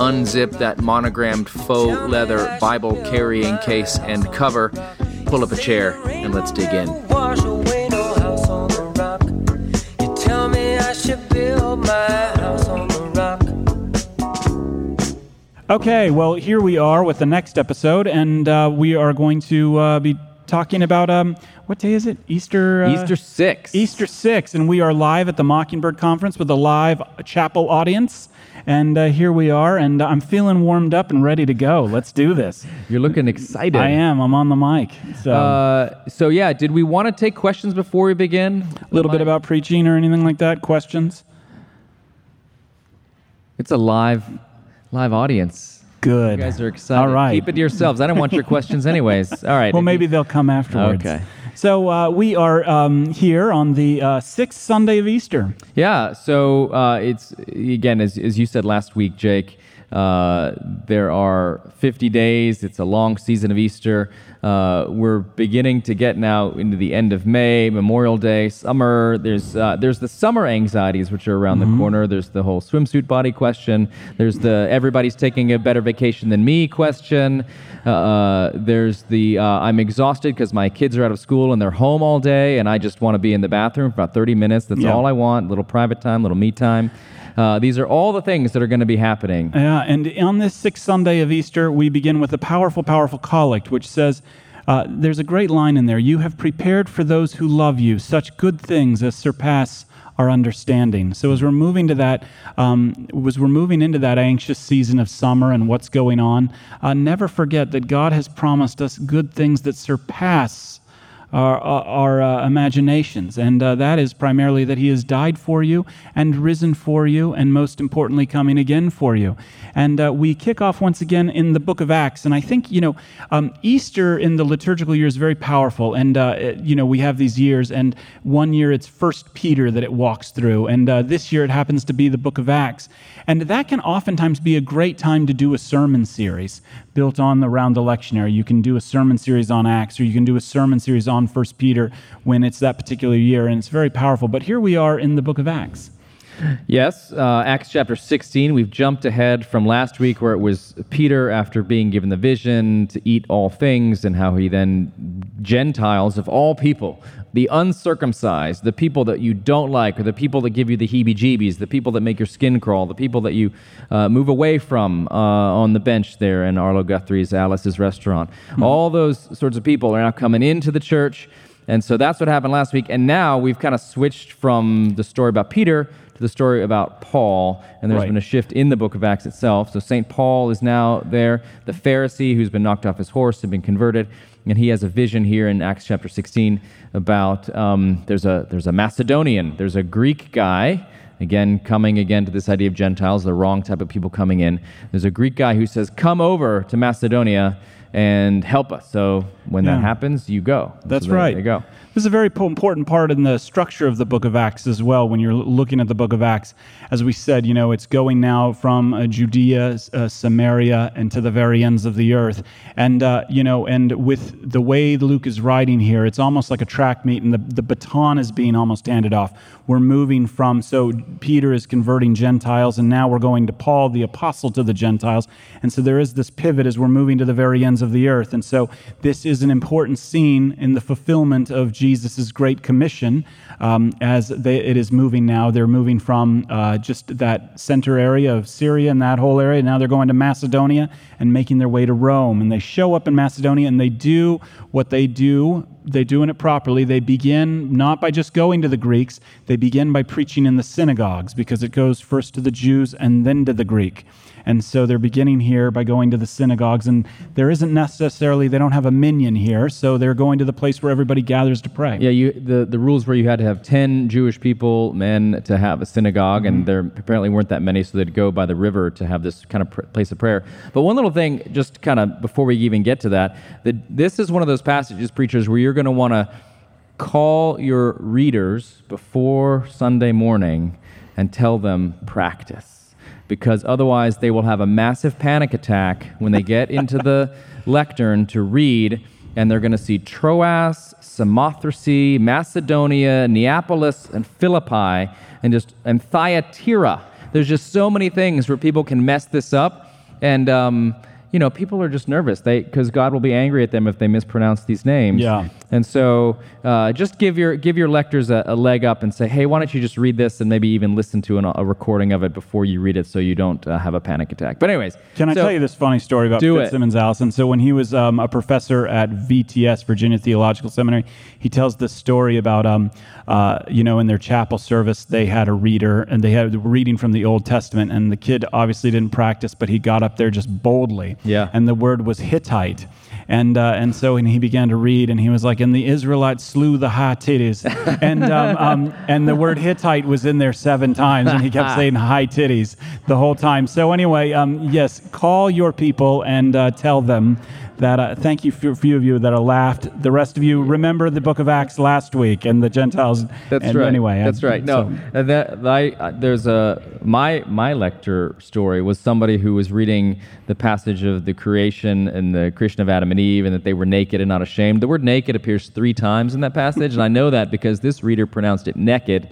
unzip that monogrammed faux leather Bible carrying case and cover, pull up a chair, and let's dig in. Okay, well, here we are with the next episode, and uh, we are going to uh, be talking about um, what day is it? Easter. Uh, Easter six. Easter six, and we are live at the Mockingbird Conference with a live chapel audience. And uh, here we are, and I'm feeling warmed up and ready to go. Let's do this. You're looking excited. I am. I'm on the mic. So, uh, so yeah, did we want to take questions before we begin? A little bit about preaching or anything like that? Questions? It's a live, live audience. Good. You guys are excited. All right. Keep it to yourselves. I don't want your questions anyways. All right. Well, maybe they'll come afterwards. Okay. So uh, we are um, here on the uh, sixth Sunday of Easter. Yeah. So uh, it's again, as, as you said last week, Jake. Uh, there are 50 days. It's a long season of Easter. Uh, we're beginning to get now into the end of May, Memorial Day, summer. There's uh, there's the summer anxieties which are around mm-hmm. the corner. There's the whole swimsuit body question. There's the everybody's taking a better vacation than me question. Uh, uh, there's the uh, I'm exhausted because my kids are out of school and they're home all day, and I just want to be in the bathroom for about 30 minutes. That's yeah. all I want. Little private time, little me time. Uh, these are all the things that are going to be happening. Yeah, and on this sixth Sunday of Easter, we begin with a powerful, powerful collect, which says, uh, there's a great line in there. You have prepared for those who love you such good things as surpass our understanding. So as we're moving to that, um, as we're moving into that anxious season of summer and what's going on, uh, never forget that God has promised us good things that surpass our, our uh, imaginations. And uh, that is primarily that He has died for you and risen for you, and most importantly, coming again for you. And uh, we kick off once again in the book of Acts. And I think, you know, um, Easter in the liturgical year is very powerful. And, uh, it, you know, we have these years, and one year it's First Peter that it walks through. And uh, this year it happens to be the book of Acts. And that can oftentimes be a great time to do a sermon series built on around the lectionary. You can do a sermon series on Acts, or you can do a sermon series on First Peter when it's that particular year, and it's very powerful. But here we are in the book of Acts. Yes, uh, Acts chapter 16. We've jumped ahead from last week where it was Peter, after being given the vision to eat all things, and how he then, Gentiles of all people, the uncircumcised, the people that you don't like, or the people that give you the heebie jeebies, the people that make your skin crawl, the people that you uh, move away from uh, on the bench there in Arlo Guthrie's Alice's restaurant. Mm-hmm. All those sorts of people are now coming into the church. And so that's what happened last week. And now we've kind of switched from the story about Peter to the story about Paul, and there's right. been a shift in the book of Acts itself. So St. Paul is now there, the Pharisee who's been knocked off his horse and been converted, and he has a vision here in Acts chapter 16 about um, there's, a, there's a Macedonian, there's a Greek guy. Again, coming again to this idea of Gentiles, the wrong type of people coming in. There's a Greek guy who says, Come over to Macedonia and help us. So when yeah. that happens, you go. That's so there, right. There you go. This is a very important part in the structure of the book of Acts as well. When you're looking at the book of Acts, as we said, you know, it's going now from uh, Judea, uh, Samaria, and to the very ends of the earth. And, uh, you know, and with the way Luke is writing here, it's almost like a track meet, and the, the baton is being almost handed off. We're moving from, so Peter is converting Gentiles, and now we're going to Paul, the apostle to the Gentiles. And so there is this pivot as we're moving to the very ends of the earth. And so this is an important scene in the fulfillment of Jesus' Great Commission um, as they, it is moving now. They're moving from uh, just that center area of Syria and that whole area. Now they're going to Macedonia and making their way to Rome. And they show up in Macedonia and they do what they do. They're doing it properly. They begin not by just going to the Greeks, they begin by preaching in the synagogues because it goes first to the Jews and then to the Greek. And so they're beginning here by going to the synagogues. And there isn't necessarily they don't have a minyan here, so they're going to the place where everybody gathers to pray. Yeah, you, the, the rules were you had to have 10 Jewish people, men, to have a synagogue, and mm-hmm. there apparently weren't that many, so they'd go by the river to have this kind of pr- place of prayer. But one little thing, just kind of before we even get to that, that this is one of those passages, preachers, where you're going to want to call your readers before Sunday morning and tell them practice because otherwise they will have a massive panic attack when they get into the lectern to read, and they're going to see Troas, Samothrace, Macedonia, Neapolis, and Philippi, and just and Thyatira. There's just so many things where people can mess this up, and um, you know, people are just nervous. They because God will be angry at them if they mispronounce these names. Yeah. And so, uh, just give your give your lectors a, a, leg up and say, hey, why don't you just read this and maybe even listen to an, a recording of it before you read it, so you don't uh, have a panic attack. But anyways, can I so, tell you this funny story about FitzSimons Allison? So when he was um, a professor at VTS, Virginia Theological Seminary, he tells this story about um, uh, you know in their chapel service they had a reader and they had a reading from the Old Testament, and the kid obviously didn't practice, but he got up there just boldly. Yeah. And the word was Hittite. And, uh, and so and he began to read, and he was like, And the Israelites slew the Hittites. and, um, um, and the word Hittite was in there seven times, and he kept saying high titties the whole time. So, anyway, um, yes, call your people and uh, tell them that uh, thank you for a few of you that are laughed. The rest of you remember the book of Acts last week and the Gentiles. That's and right. Anyway, that's right. No, so. that, I, uh, there's a my my lecture story was somebody who was reading the passage of the creation and the creation of Adam and Eve, and that they were naked and not ashamed. The word naked appears three times in that passage, and I know that because this reader pronounced it naked.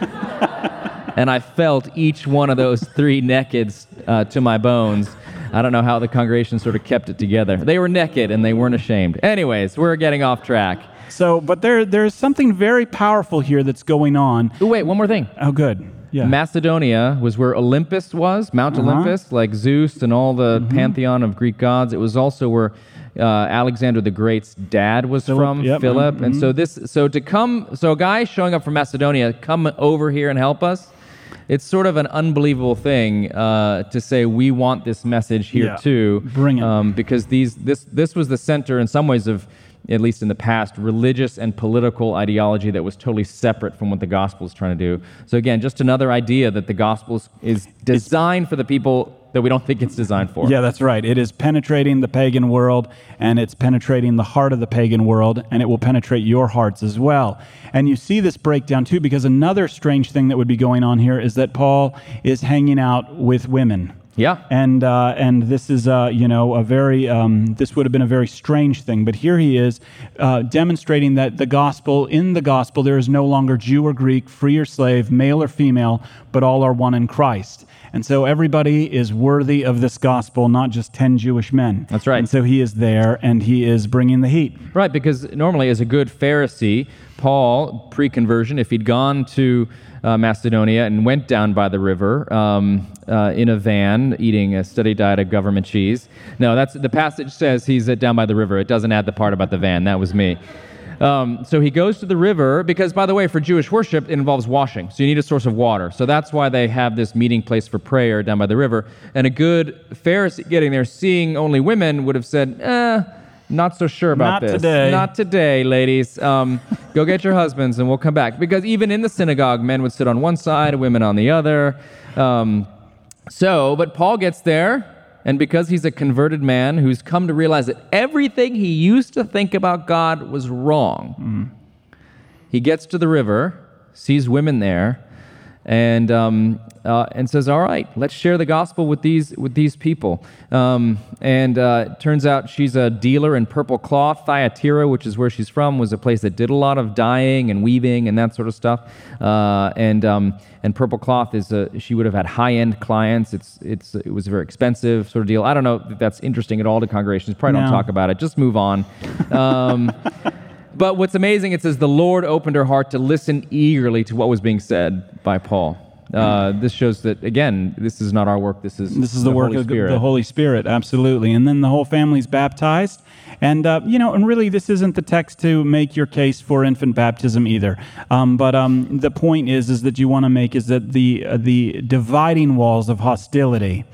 and I felt each one of those three nakeds uh, to my bones. I don't know how the congregation sort of kept it together. They were naked and they weren't ashamed. Anyways, we're getting off track. So, but there, there's something very powerful here that's going on. Ooh, wait, one more thing. Oh, good. Yeah. Macedonia was where Olympus was, Mount uh-huh. Olympus, like Zeus and all the mm-hmm. pantheon of Greek gods. It was also where uh, Alexander the Great's dad was Philip, from, yep, Philip. Mm-hmm. And so this, so to come, so a guy showing up from Macedonia, come over here and help us it's sort of an unbelievable thing uh, to say we want this message here yeah. too. Bring it. Um, because these this this was the center in some ways of at least in the past, religious and political ideology that was totally separate from what the gospel is trying to do. So again, just another idea that the gospel is designed for the people that we don't think it's designed for. Yeah, that's right. It is penetrating the pagan world and it's penetrating the heart of the pagan world and it will penetrate your hearts as well. And you see this breakdown too because another strange thing that would be going on here is that Paul is hanging out with women. Yeah. And uh, and this is uh, you know a very um, this would have been a very strange thing, but here he is uh, demonstrating that the gospel in the gospel there is no longer Jew or Greek, free or slave, male or female, but all are one in Christ. And so everybody is worthy of this gospel, not just 10 Jewish men. That's right. And so he is there and he is bringing the heat. Right, because normally, as a good Pharisee, Paul, pre conversion, if he'd gone to uh, Macedonia and went down by the river um, uh, in a van eating a steady diet of government cheese. No, that's the passage says he's at down by the river. It doesn't add the part about the van. That was me. Um, so he goes to the river because, by the way, for Jewish worship, it involves washing. So you need a source of water. So that's why they have this meeting place for prayer down by the river. And a good Pharisee getting there, seeing only women, would have said, eh, not so sure about Not this. today. Not today, ladies. Um, go get your husbands and we'll come back. Because even in the synagogue, men would sit on one side, women on the other. Um, so, but Paul gets there, and because he's a converted man who's come to realize that everything he used to think about God was wrong, mm. he gets to the river, sees women there, and um, uh, and says, "All right, let's share the gospel with these with these people." Um, and uh, turns out she's a dealer in purple cloth. Thyatira, which is where she's from, was a place that did a lot of dyeing and weaving and that sort of stuff. Uh, and um, and purple cloth is a, she would have had high end clients. It's it's it was a very expensive sort of deal. I don't know if that's interesting at all to congregations. Probably no. don't talk about it. Just move on. But what's amazing, it says the Lord opened her heart to listen eagerly to what was being said by Paul. Uh, this shows that again, this is not our work. This is this is the, the work Holy of Spirit. the Holy Spirit, absolutely. And then the whole family's baptized, and uh, you know, and really, this isn't the text to make your case for infant baptism either. Um, but um, the point is, is that you want to make is that the uh, the dividing walls of hostility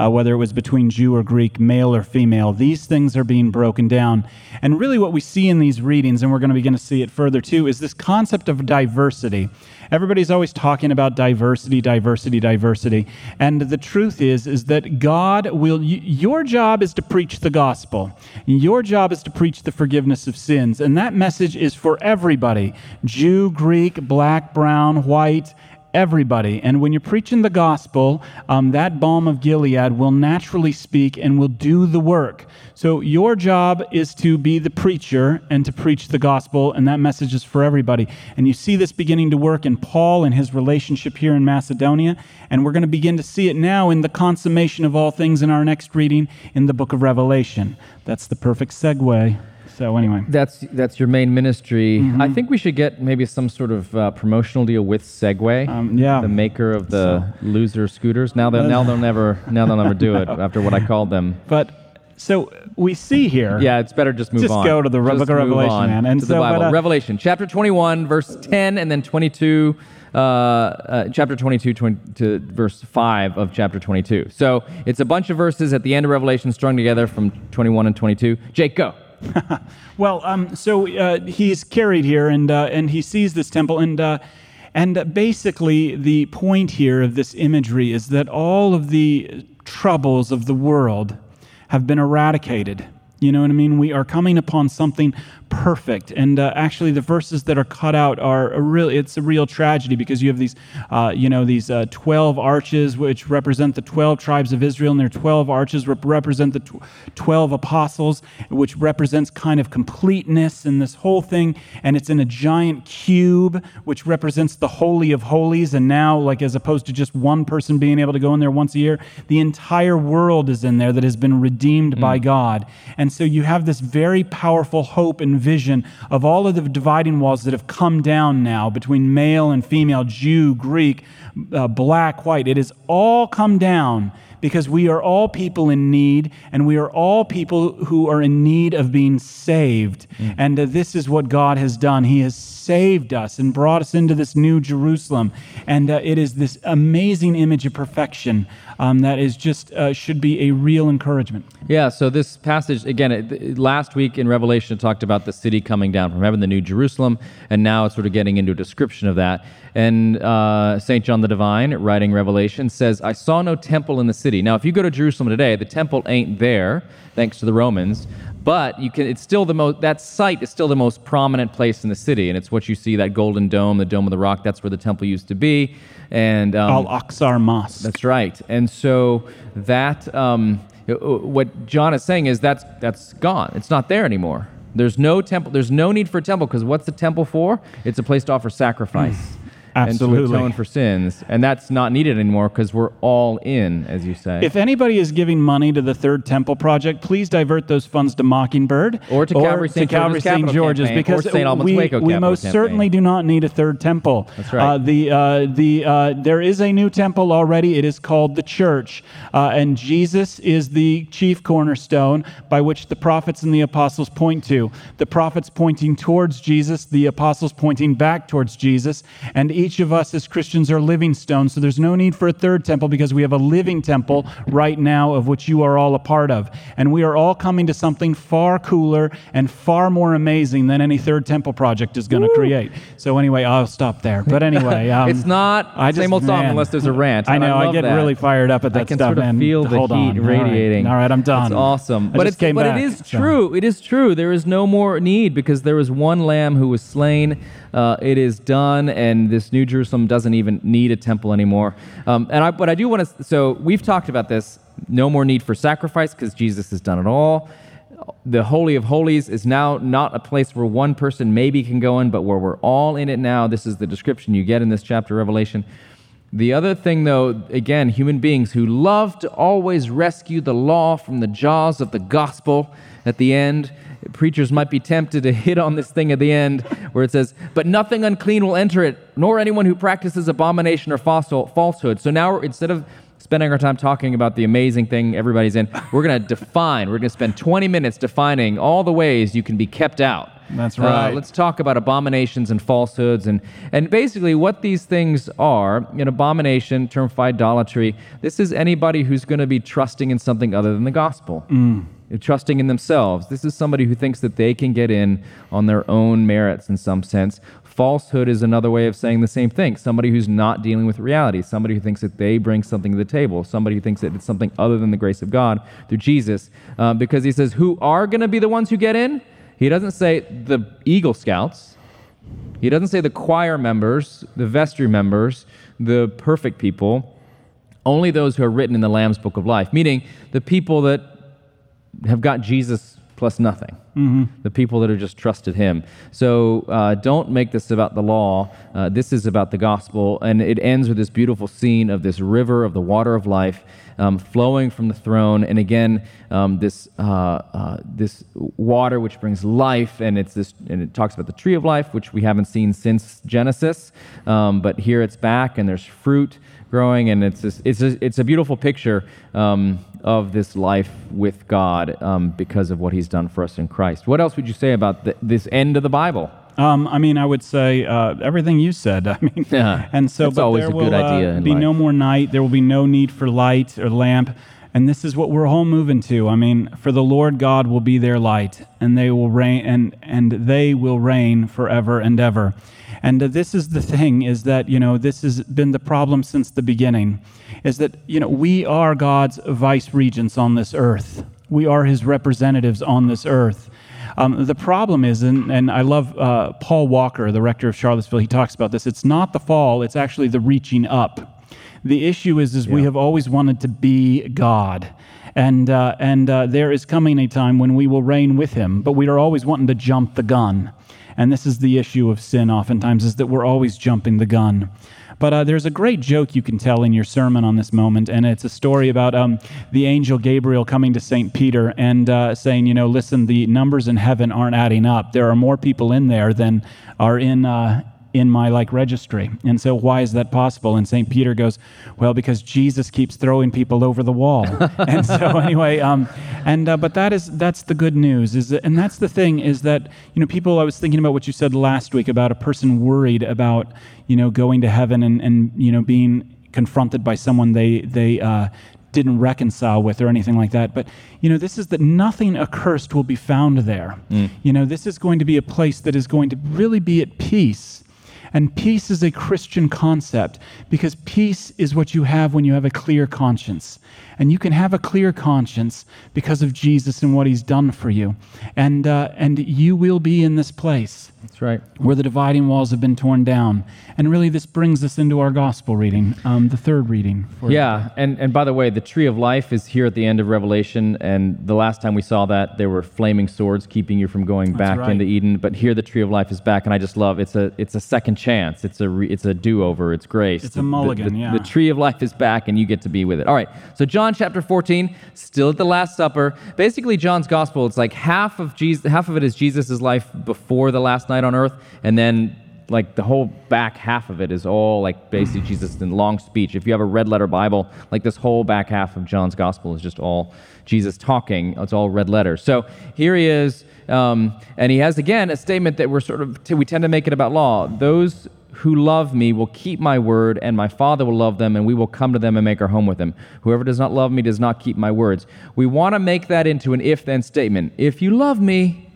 uh, whether it was between Jew or Greek, male or female. These things are being broken down. And really, what we see in these readings, and we're going to begin to see it further too, is this concept of diversity. Everybody's always talking about diversity, diversity, diversity. And the truth is, is that God will, your job is to preach the gospel. Your job is to preach the forgiveness of sins. And that message is for everybody Jew, Greek, black, brown, white, everybody. And when you're preaching the gospel, um, that balm of Gilead will naturally speak and will do the work. So your job is to be the preacher and to preach the gospel, and that message is for everybody. And you see this beginning to work in Paul and his relationship here in Macedonia, and we're going to begin to see it now in the consummation of all things in our next reading in the book of Revelation. That's the perfect segue. So anyway, that's that's your main ministry. Mm-hmm. I think we should get maybe some sort of uh, promotional deal with Segway, um, yeah, the maker of the so. loser scooters. Now they'll now they'll never now they'll never do it after what I called them. But so we see here. Yeah, it's better just move just on. Just go to the book of Revelation, man. And to so, the Bible. But, uh, Revelation, chapter 21, verse 10, and then 22. Uh, uh, chapter 22 20, to verse 5 of chapter 22. So it's a bunch of verses at the end of Revelation strung together from 21 and 22. Jake, go. well, um, so uh, he's carried here, and uh, and he sees this temple, and uh, and basically the point here of this imagery is that all of the troubles of the world have been eradicated. You know what I mean? We are coming upon something perfect. And uh, actually, the verses that are cut out are a real, it's a real tragedy because you have these, uh, you know, these uh, 12 arches which represent the 12 tribes of Israel, and their 12 arches rep- represent the tw- 12 apostles, which represents kind of completeness in this whole thing. And it's in a giant cube, which represents the Holy of Holies. And now, like, as opposed to just one person being able to go in there once a year, the entire world is in there that has been redeemed mm. by God. And so you have this very powerful hope and vision of all of the dividing walls that have come down now between male and female, Jew, Greek, uh, black, white. It has all come down because we are all people in need, and we are all people who are in need of being saved. Mm. And uh, this is what God has done. He has saved us and brought us into this new Jerusalem. And uh, it is this amazing image of perfection um, that is just uh, should be a real encouragement. Yeah, so this passage, again, it, last week in Revelation, it talked about the city coming down from heaven, the new Jerusalem, and now it's sort of getting into a description of that. And uh, St. John the Divine, writing Revelation, says, I saw no temple in the city. Now, if you go to Jerusalem today, the temple ain't there, thanks to the Romans, but you can, it's still the most, that site is still the most prominent place in the city. And it's what you see, that golden dome, the Dome of the Rock, that's where the temple used to be. And um, Al Aqsa Mosque. That's right. And so that, um, what John is saying is that's, that's gone. It's not there anymore. There's no temple. There's no need for a temple because what's the temple for? It's a place to offer sacrifice. Absolutely. and to atone for sins. And that's not needed anymore because we're all in, as you say. If anybody is giving money to the Third Temple Project, please divert those funds to Mockingbird or to Calvary St. George's, St. George's because we, we most campaign. certainly do not need a third temple. That's right. Uh, the, uh, the, uh, there is a new temple already. It is called the church. Uh, and Jesus is the chief cornerstone by which the prophets and the apostles point to. The prophets pointing towards Jesus, the apostles pointing back towards Jesus. And each of us as Christians are living stones, so there's no need for a third temple because we have a living temple right now of which you are all a part of. And we are all coming to something far cooler and far more amazing than any third temple project is going to create. So, anyway, I'll stop there. But anyway, um, it's not I just, same old song man, unless there's a rant. I know, I, I get that. really fired up at that I can stuff, sort of man. feel the heat on. radiating. All right. all right, I'm done. It's awesome. I but it's, but back, it is so. true. It is true. There is no more need because there was one lamb who was slain uh, it is done, and this New Jerusalem doesn't even need a temple anymore. Um, and I, but I do want to. So we've talked about this. No more need for sacrifice because Jesus has done it all. The Holy of Holies is now not a place where one person maybe can go in, but where we're all in it now. This is the description you get in this chapter, Revelation. The other thing, though, again, human beings who love to always rescue the law from the jaws of the gospel at the end preachers might be tempted to hit on this thing at the end where it says, But nothing unclean will enter it, nor anyone who practices abomination or falsehood. So now instead of spending our time talking about the amazing thing everybody's in, we're going to define, we're going to spend 20 minutes defining all the ways you can be kept out That's Uh, right. let's talk about abominations and falsehoods, and and basically what these things are. An abomination, term for idolatry. This is anybody who's going to be trusting in something other than the gospel. Trusting in themselves. This is somebody who thinks that they can get in on their own merits in some sense. Falsehood is another way of saying the same thing. Somebody who's not dealing with reality. Somebody who thinks that they bring something to the table. Somebody who thinks that it's something other than the grace of God through Jesus. Uh, because he says, who are going to be the ones who get in? He doesn't say the Eagle Scouts. He doesn't say the choir members, the vestry members, the perfect people. Only those who are written in the Lamb's Book of Life, meaning the people that have got Jesus plus nothing. The people that have just trusted him. So uh, don't make this about the law. Uh, this is about the gospel. And it ends with this beautiful scene of this river of the water of life um, flowing from the throne. And again, um, this, uh, uh, this water which brings life. And, it's this, and it talks about the tree of life, which we haven't seen since Genesis. Um, but here it's back, and there's fruit growing, and it's this, it's a, it's a beautiful picture um, of this life with God um, because of what He's done for us in Christ. What else would you say about th- this end of the Bible? Um, I mean, I would say uh, everything you said. I mean, Yeah, and so but always there a will uh, be no more night. There will be no need for light or lamp. And this is what we're all moving to. I mean, for the Lord God will be their light, and they will reign, and and they will reign forever and ever. And uh, this is the thing: is that you know this has been the problem since the beginning, is that you know we are God's vice regents on this earth. We are His representatives on this earth. Um, the problem is, and, and I love uh, Paul Walker, the rector of Charlottesville, he talks about this. It's not the fall, it's actually the reaching up. The issue is, is we have always wanted to be God. And, uh, and uh, there is coming a time when we will reign with him, but we are always wanting to jump the gun. And this is the issue of sin, oftentimes, is that we're always jumping the gun. But uh, there's a great joke you can tell in your sermon on this moment, and it's a story about um, the angel Gabriel coming to St. Peter and uh, saying, you know, listen, the numbers in heaven aren't adding up. There are more people in there than are in. Uh, in my like registry. And so why is that possible? And St. Peter goes, well, because Jesus keeps throwing people over the wall. and so anyway, um, and uh, but that is that's the good news is that, and that's the thing is that you know people. I was thinking about what you said last week about a person worried about you know going to heaven and and you know being confronted by someone they they. Uh, didn't reconcile with or anything like that. But, you know, this is that nothing accursed will be found there. You know, this is going to be a place that is going to really be at peace. And peace is a Christian concept because peace is what you have when you have a clear conscience. And you can have a clear conscience because of Jesus and what he's done for you. And, uh, and you will be in this place That's right. where the dividing walls have been torn down. And really, this brings us into our gospel reading, um, the third reading. For Yeah, and, and by the way, the tree of life is here at the end of Revelation, and the last time we saw that, there were flaming swords keeping you from going back right. into Eden. But here, the tree of life is back, and I just love it's a it's a second chance. It's a re, it's a do over. It's grace. It's a The- the- mulligan, the, yeah. The tree of life is back, and you get to be with it. All right. So John chapter fourteen, still at the Last Supper. Basically, John's gospel. It's like half of Jesus, half of it is Jesus' life before the last night on earth, and then like the whole back half of it is all like basically Jesus in long speech. If you have a red letter Bible, like this whole back half of John's gospel is just all Jesus talking. It's all red letters. So here he is, um, and he has again a statement that we're sort of we tend to make it about law. Those who love me will keep my word, and my Father will love them, and we will come to them and make our home with them. Whoever does not love me does not keep my words. We want to make that into an if then statement. If you love me,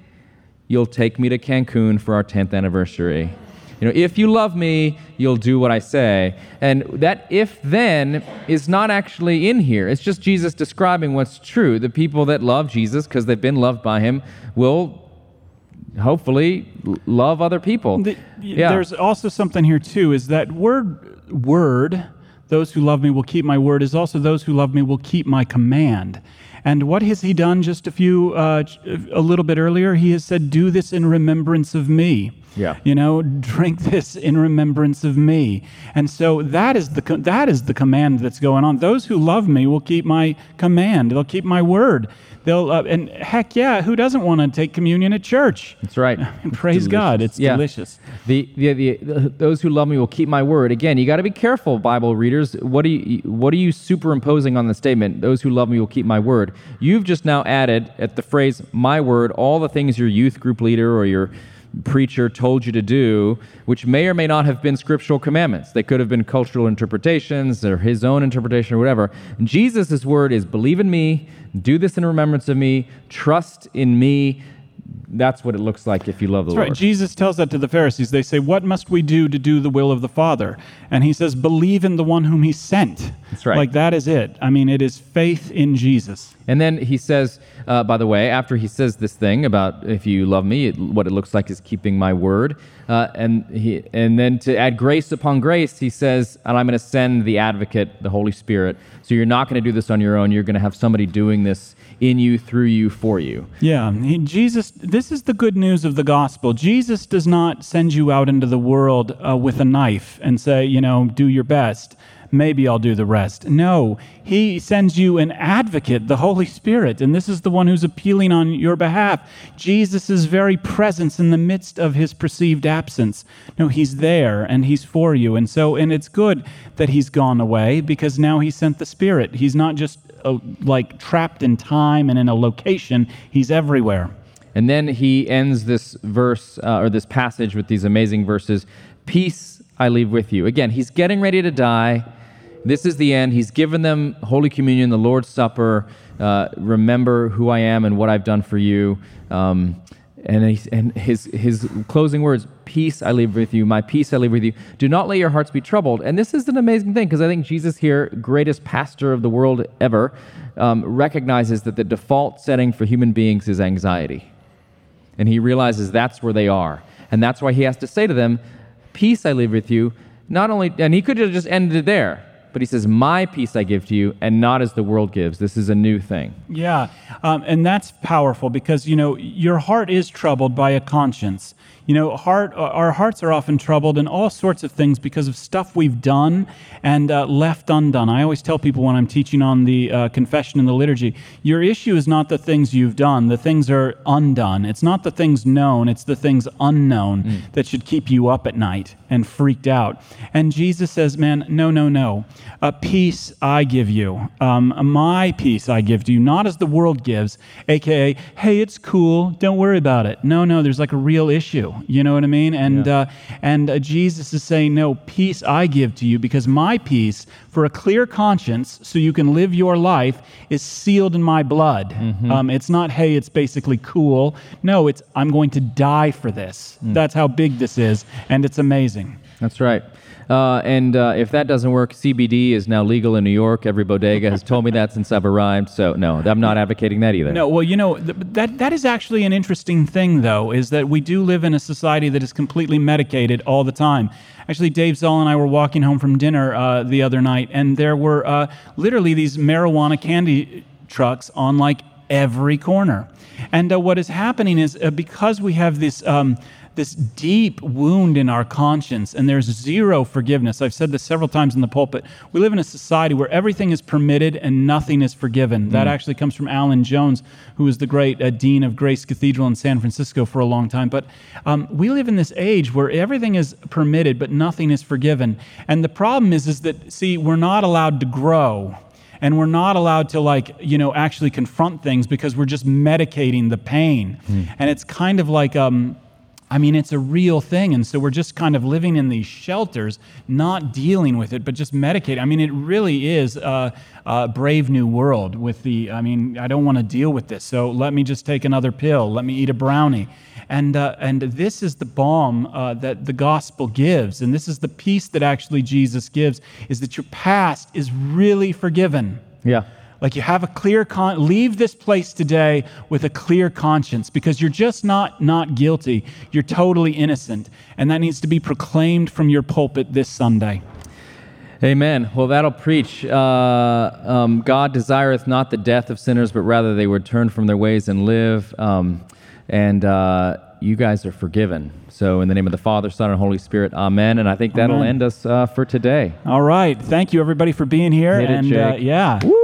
you'll take me to Cancun for our 10th anniversary. You know, if you love me, you'll do what I say. And that if then is not actually in here. It's just Jesus describing what's true. The people that love Jesus because they've been loved by him will hopefully love other people. The- yeah. There's also something here too is that word word those who love me will keep my word is also those who love me will keep my command. And what has he done just a few uh, a little bit earlier? He has said do this in remembrance of me. Yeah. You know, drink this in remembrance of me. And so that is the that is the command that's going on. Those who love me will keep my command. They'll keep my word. They'll uh, and heck yeah, who doesn't want to take communion at church? That's right. Praise God, it's Yeah. delicious. The, the, the, the- those who love me will keep my word. Again, you got to be careful, Bible readers. What are you what are you superimposing on the statement? Those who love me will keep my word. You've just now added at the phrase my word all the things your youth group leader or your preacher told you to do, which may or may not have been scriptural commandments. They could have been cultural interpretations or his own interpretation or whatever. Jesus' word is believe in me, do this in remembrance of me, trust in me. That's what it looks like if you love the That's Lord. right. Jesus tells that to the Pharisees. They say, What must we do to do the will of the Father? And he says, Believe in the one whom he sent. That's right. Like that is it. I mean, it is faith in Jesus. And then he says, uh, by the way, after he says this thing about if you love me, it, what it looks like is keeping my word. Uh, and he, and then to add grace upon grace, he says, and I'm going to send the advocate, the Holy Spirit. So you're not going to do this on your own. You're going to have somebody doing this in you, through you, for you. Yeah, Jesus, this is the good news of the gospel. Jesus does not send you out into the world uh, with a knife and say, you know, do your best. Maybe I'll do the rest. No, he sends you an advocate, the Holy Spirit, and this is the one who's appealing on your behalf. Jesus' very presence in the midst of his perceived absence. No, he's there and he's for you. And so, and it's good that he's gone away because now he sent the Spirit. He's not just uh, like trapped in time and in a location, he's everywhere. And then he ends this verse uh, or this passage with these amazing verses Peace I leave with you. Again, he's getting ready to die. This is the end. He's given them Holy Communion, the Lord's Supper. Uh, remember who I am and what I've done for you. Um, and, he, and his, his closing words Peace I leave with you, my peace I leave with you. Do not let your hearts be troubled. And this is an amazing thing because I think Jesus here, greatest pastor of the world ever, um, recognizes that the default setting for human beings is anxiety. And he realizes that's where they are. And that's why he has to say to them, Peace I leave with you. Not only, and he could have just ended it there, but he says, My peace I give to you, and not as the world gives. This is a new thing. Yeah, um, and that's powerful because you know your heart is troubled by a conscience. You know, heart our hearts are often troubled in all sorts of things because of stuff we've done and uh, left undone. I always tell people when I'm teaching on the uh, confession and the liturgy, your issue is not the things you've done; the things are undone. It's not the things known; it's the things unknown mm. that should keep you up at night and freaked out. And Jesus says, "Man, no, no, no. A peace I give you. Um, my peace I give to you, not as the world gives, aka, hey, it's cool, don't worry about it. No, no, there's like a real issue. You know what I mean? And yeah. uh, and uh, Jesus is saying, no, peace I give to you because my peace for a clear conscience, so you can live your life, is sealed in my blood. Mm-hmm. Um, it's not, hey, it's basically cool. No, it's I'm going to die for this. Mm. That's how big this is, and it's amazing. That's right. Uh, and uh, if that doesn't work, CBD is now legal in New York. Every bodega has told me that since I've arrived. So no, I'm not advocating that either. No, well, you know th- that that is actually an interesting thing, though, is that we do live in a society that is completely medicated all the time. Actually, Dave Zahl and I were walking home from dinner uh, the other night, and there were uh, literally these marijuana candy trucks on like every corner. And uh, what is happening is uh, because we have this. Um, this deep wound in our conscience, and there's zero forgiveness. I've said this several times in the pulpit. We live in a society where everything is permitted and nothing is forgiven. Mm. That actually comes from Alan Jones, who was the great uh, dean of Grace Cathedral in San Francisco for a long time. But um, we live in this age where everything is permitted, but nothing is forgiven. And the problem is, is that see, we're not allowed to grow and we're not allowed to like you know actually confront things because we're just medicating the pain mm. and it's kind of like um, I mean, it's a real thing. And so we're just kind of living in these shelters, not dealing with it, but just medicating. I mean, it really is a, a brave new world with the, I mean, I don't want to deal with this. So let me just take another pill. Let me eat a brownie. And, uh, and this is the balm uh, that the gospel gives. And this is the peace that actually Jesus gives is that your past is really forgiven. Yeah. Like you have a clear con leave this place today with a clear conscience because you're just not not guilty. You're totally innocent. And that needs to be proclaimed from your pulpit this Sunday. Amen. Well, that'll preach. Uh, um, God desireth not the death of sinners, but rather they would turn from their ways and live. Um, and uh, you guys are forgiven. So, in the name of the Father, Son, and Holy Spirit, Amen. And I think that'll amen. end us uh, for today. All right. Thank you, everybody, for being here. Hit and it, uh, yeah. Woo!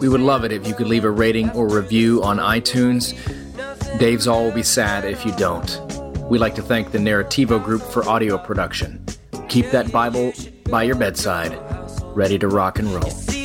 we would love it if you could leave a rating or review on iTunes. Dave Zahl will be sad if you don't. We'd like to thank the Narrativo Group for audio production. Keep that Bible by your bedside, ready to rock and roll.